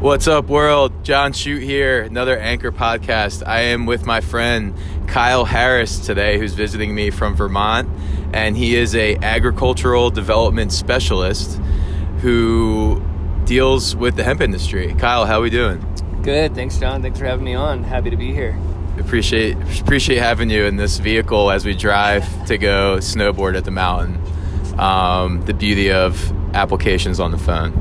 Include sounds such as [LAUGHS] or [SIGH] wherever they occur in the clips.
What's up, world? John Shoot here, another Anchor podcast. I am with my friend Kyle Harris today, who's visiting me from Vermont, and he is a agricultural development specialist who deals with the hemp industry. Kyle, how are we doing? Good, thanks, John. Thanks for having me on. Happy to be here. Appreciate appreciate having you in this vehicle as we drive to go snowboard at the mountain. Um, the beauty of applications on the phone.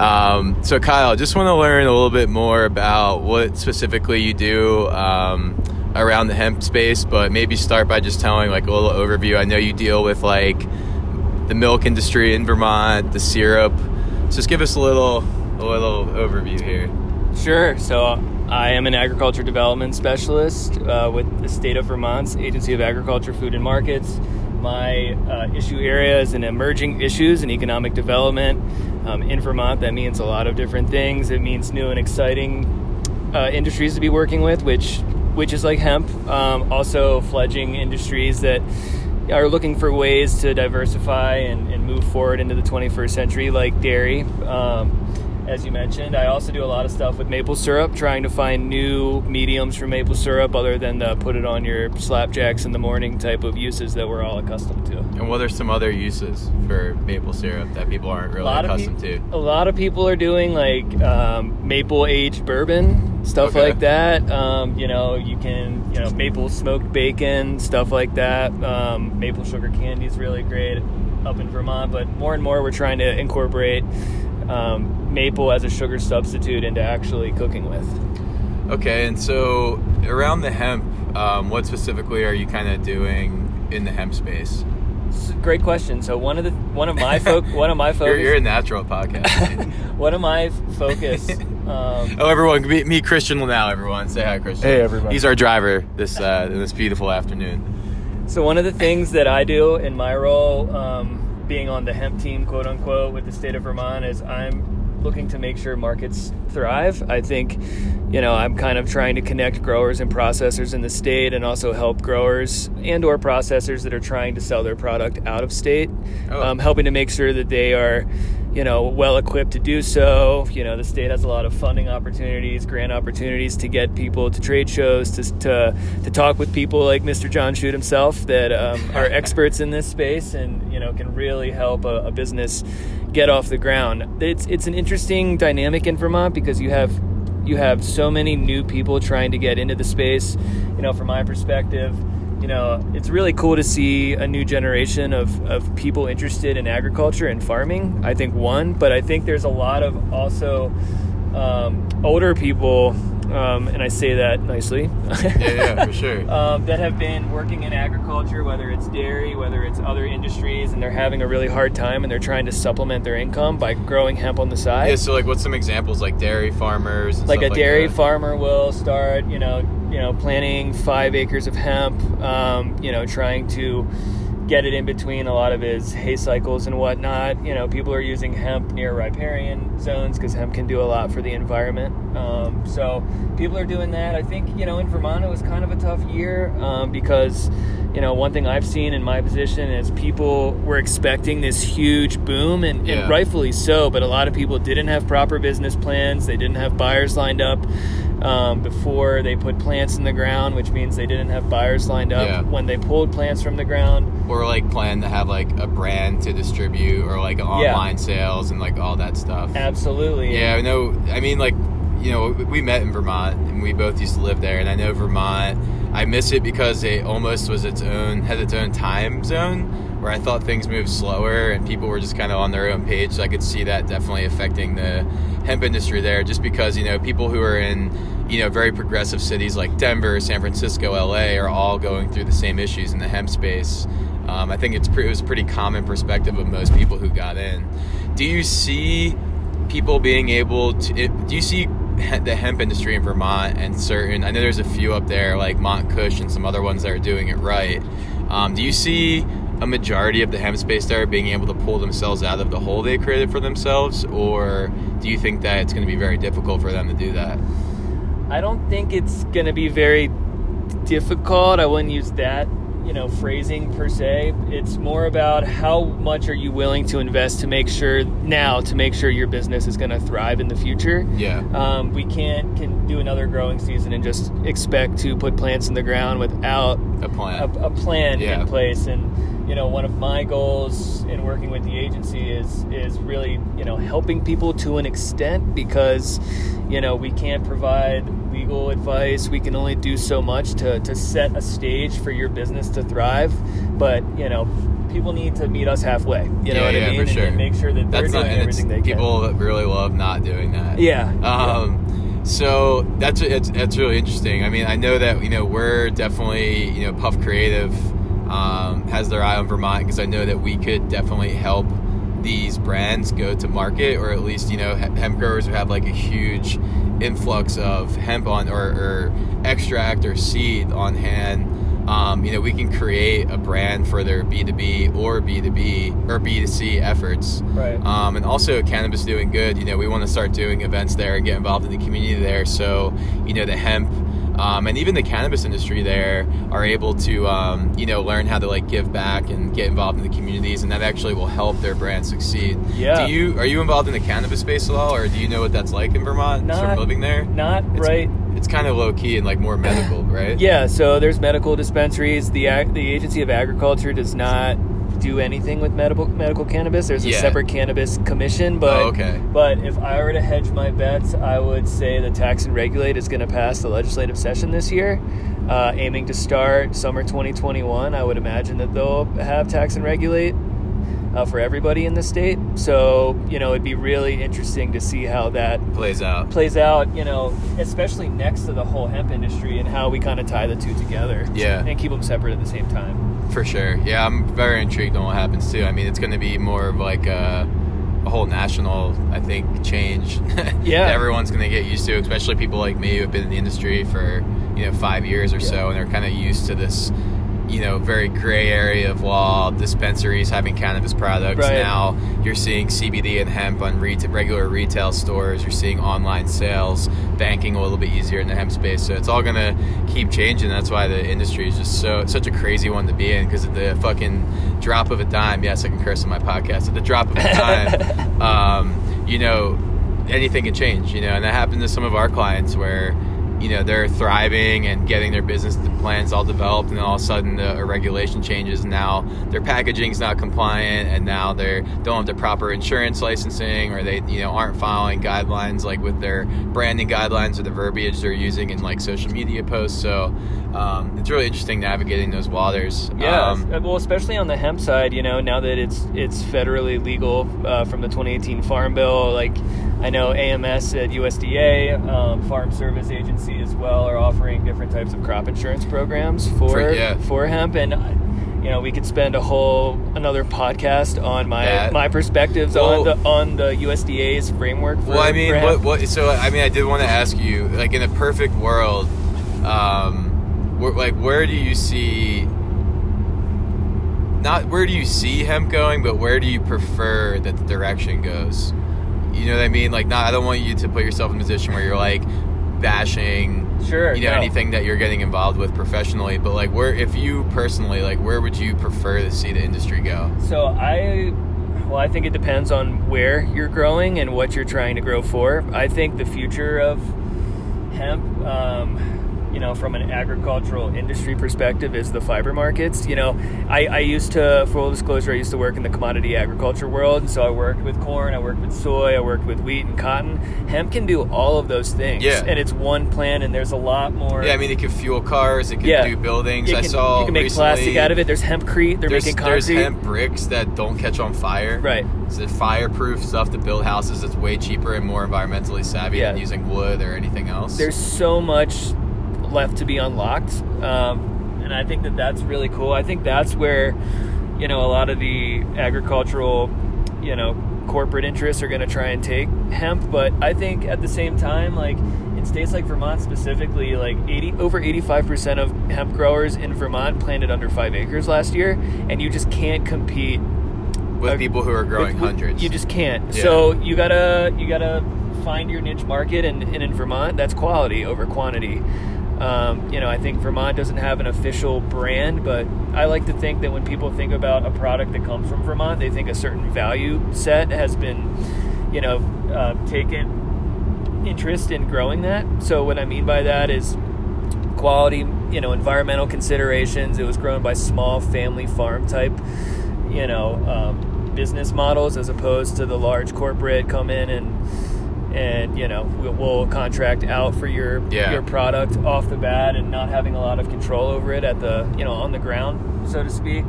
Um, so, Kyle, just want to learn a little bit more about what specifically you do um, around the hemp space, but maybe start by just telling like a little overview. I know you deal with like the milk industry in Vermont, the syrup. So just give us a little a little overview here. Sure. So, I am an agriculture development specialist uh, with the state of Vermont's Agency of Agriculture, Food and Markets. My uh, issue area is in emerging issues and economic development. Um, in Vermont, that means a lot of different things. It means new and exciting uh, industries to be working with, which which is like hemp. Um, also, fledging industries that are looking for ways to diversify and, and move forward into the 21st century, like dairy. Um, as you mentioned. I also do a lot of stuff with maple syrup, trying to find new mediums for maple syrup other than the put it on your slapjacks in the morning type of uses that we're all accustomed to. And what are some other uses for maple syrup that people aren't really accustomed pe- to? A lot of people are doing like um, maple aged bourbon, stuff Okay. like that. Um, you know, you can, you know, maple smoked bacon, stuff like that. Um, maple sugar candy is really great up in Vermont, but more and more we're trying to incorporate um, maple as a sugar substitute into actually cooking with. Okay, and so around the hemp, um, what specifically are you kind of doing in the hemp space? Great question. So one of the one of my [LAUGHS] fo- one of my You're, focus you're a natural podcast. [LAUGHS] one of my focus um, oh, everyone, meet, meet Christian Linnell. Everyone, say hi, Christian. Hey, everybody. He's our driver this uh, this beautiful afternoon. So one of the things that I do in my role, um, being on the hemp team, quote unquote, with the state of Vermont, is I'm looking to make sure markets thrive. I think, you know, I'm kind of trying to connect growers and processors in the state, and also help growers and/or processors that are trying to sell their product out of state, Oh. um, helping to make sure that they are. You know, well equipped to do so. You know, the state has a lot of funding opportunities, grant opportunities to get people to trade shows, to to, to talk with people like Mr. John Shoot himself that um, are [LAUGHS] experts in this space and you know can really help a, a business get off the ground. It's it's an interesting dynamic in Vermont because you have you have so many new people trying to get into the space. You know, from my perspective, you know, it's really cool to see a new generation of, of people interested in agriculture and farming. I think one, but I think there's a lot of also um, older people, um, and I say that nicely. Yeah, yeah, for [LAUGHS] sure. um, that have been working in agriculture, whether it's dairy, whether it's other industries, and they're having a really hard time and they're trying to supplement their income by growing hemp on the side. yeah, so like, what's some examples like dairy farmers? And like a stuff dairy that? farmer will start, you know, you know, planting five acres of hemp, um, you know, trying to get it in between a lot of his hay cycles and whatnot. You know, people are using hemp near riparian zones because hemp can do a lot for the environment. Um, so people are doing that. I think you know in Vermont it was kind of a tough year um, because you know one thing I've seen in my position is people were expecting this huge boom and, Yeah. and rightfully so, but a lot of people didn't have proper business plans. They didn't have buyers lined up um, before they put plants in the ground, which means they didn't have buyers lined up Yeah. when they pulled plants from the ground. or like plan to have like a brand to distribute or like online sales and like all that stuff. Absolutely. Yeah, I know. I mean, like, you know, we met in Vermont and we both used to live there, and I know Vermont. I miss it because it almost was its own had its own time zone where I thought things moved slower and people were just kind of on their own page. So I could see that definitely affecting the hemp industry there, just because you know people who are in you know very progressive cities like Denver, San Francisco, LA are all going through the same issues in the hemp space. Um, I think it's pre- it was a pretty common perspective of most people who got in. Do you see people being able to? It, do you see the hemp industry in Vermont and certain? I know there's a few up there like Mont Kush and some other ones that are doing it right. Um, do you see a majority of the hemp space there being able to pull themselves out of the hole they created for themselves, or do you think that it's going to be very difficult for them to do that? I don't think it's going to be very difficult. I wouldn't use that you know phrasing per se it's more about how much are you willing to invest to make sure now to make sure your business is going to thrive in the future Yeah. um, we can't can do another growing season and just expect to put plants in the ground without A plan. a, a plan Yeah. in place and you know one of my goals in working with the agency is is really you know helping people to an extent because you know we can't provide legal advice we can only do so much to to set a stage for your business to thrive but you know people need to meet us halfway you know Yeah, what yeah, i mean for and, sure. and make sure that they're That's not. doing it's, everything they can people really love not doing that. yeah Um, so that's it's, it's really interesting. I mean, I know that you know we're definitely you know Puff Creative um, has their eye on Vermont because I know that we could definitely help these brands go to market, or at least you know hemp growers who have like a huge influx of hemp on or, or extract or seed on hand. Um, you know, we can create a brand for their B2B or B2B or B2C efforts. right Um, and also, cannabis doing good. You know, we want to start doing events there and get involved in the community there. So, you know, the hemp um, and even the cannabis industry there are able to, um, you know, learn how to like give back and get involved in the communities, and that actually will help their brand succeed. Yeah. Do you are you involved in the cannabis space at all, or do you know what that's like in Vermont? Not- from living there. not It's- right It's kind of low key and like more medical, right? [LAUGHS] Yeah, so there's medical dispensaries. The the Agency of Agriculture does not do anything with medical medical cannabis. There's a Yeah. separate cannabis commission, but Oh, okay. but if I were to hedge my bets, I would say the tax and regulate is going to pass the legislative session this year, uh, aiming to start summer 2021. I would imagine that they'll have tax and regulate. Uh, for everybody in the state, so you know it'd be really interesting to see how that Plays out. plays out, you know, especially next to the whole hemp industry and how we kind of tie the two together. Yeah. And keep them separate at the same time. For sure. Yeah, I'm very intrigued on what happens too. I mean, it's going to be more of like a, a whole national, I think, change. [LAUGHS] Yeah. that everyone's going to get used to, especially people like me who have been in the industry for you know five years or so, and they're kind of used to this, you know, very gray area of law. Dispensaries having cannabis products. Right. Now you're seeing CBD and hemp on reta- regular retail stores. You're seeing online sales, banking a little bit easier in the hemp space. So it's all going to keep changing. That's why the industry is just so such a crazy one to be in because at the fucking drop of a dime. Yes, I can curse on my podcast. At the drop of a dime, [LAUGHS] um, you know, anything can change. You know, and that happened to some of our clients where you know they're thriving and getting their business plans all developed and then all of a sudden the, a regulation changes and now their packaging's not compliant and now they don't have the proper insurance licensing or they you know aren't following guidelines like with their branding guidelines or the verbiage they're using in like social media posts so um, it's really interesting navigating those waters Yeah. um, well, especially on the hemp side, you know, now that it's it's federally legal uh, from the 2018 Farm Bill, like I know AMS at USDA, um, Farm Service Agency as well, are offering different types of crop insurance programs for For- yeah. for hemp and. uh, You know, we could spend a whole another podcast on my That- my perspectives Well- on the on the USDA's framework. For, Well, I mean, what, what? So, I mean, I did want to ask you, like, in a perfect world, um, where, like, where do you see? Not where do you see hemp going, but where do you prefer that the direction goes? You know what I mean? Like, not. I don't want you to put yourself in a position where you're like bashing Sure, you know no. anything that you're getting involved with professionally but like where if you personally like where would you prefer to see the industry go So I, well, I think it depends on where you're growing and what you're trying to grow for. I think the future of hemp, um, you know, from an agricultural industry perspective, is the fiber markets. You know, I, I used to, full disclosure, I used to work in the commodity agriculture world. So I worked with corn, I worked with soy, I worked with wheat and cotton. Hemp can do all of those things. Yeah. And it's one plant, and there's a lot more. yeah i mean it can fuel cars it can Yeah. do buildings you i can, saw you can make recently, plastic out of it. There's hempcrete. They're there's, making there's hemp bricks that don't catch on fire. Right. It's the fireproof stuff to build houses that's way cheaper and more environmentally savvy Yeah. than using wood or anything else. there's so much left to be unlocked um, and i think that that's really cool i think that's where you know a lot of the agricultural you know corporate interests are going to try and take hemp but i think at the same time like in states like vermont specifically like 80 over 85% of hemp growers in vermont planted under five acres last year and you just can't compete with people who are growing with- with- hundreds. You just can't. Yeah. So you gotta you gotta find your niche market, and, and in Vermont, that's quality over quantity. Um, you know, I think Vermont doesn't have an official brand, but I like to think that when people think about a product that comes from Vermont, they think a certain value set has been, you know, uh, taken interest in growing that. So what I mean by that is quality, you know, environmental considerations. It was grown by small family farm type, you know, um, business models as opposed to the large corporate come in and and you know we'll, we'll contract out for your Yeah. your product off the bat and not having a lot of control over it at the you know on the ground so to speak.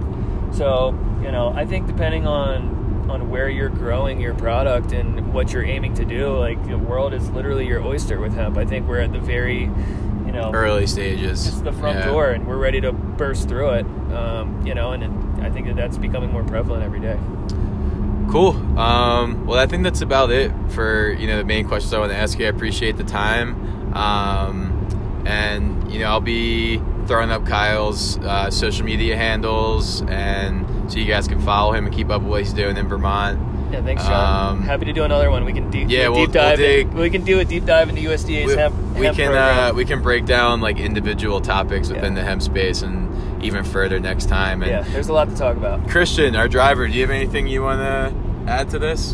So you know I think depending on on where you're growing your product and what you're aiming to do, like the world is literally your oyster with hemp. I think we're at the very you know Early stages. it's the front Yeah. door and we're ready to burst through it. Um, you know, and it, I think that that's becoming more prevalent every day. Cool. Um, well, I think that's about it for you know the main questions I want to ask you. I appreciate the time, um, and you know I'll be throwing up Kyle's uh, social media handles, and so you guys can follow him and keep up with what he's doing in Vermont. Yeah, thanks, John. Um, Happy to do another one. We can deep, Yeah, deep we'll- we'll dive. dig- in, we can do a deep dive into USDA's We, hemp, we hemp can program. uh, we can break down like individual topics within Yeah. the hemp space and even further next time. And yeah, there's a lot to talk about. Christian, our driver, do you have anything you want to add to this?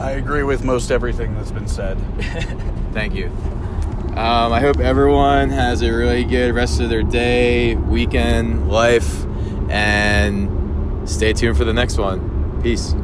I agree with most everything that's been said. [LAUGHS] Thank you. Um, I hope everyone has a really good rest of their day, weekend, life, and stay tuned for the next one. Peace.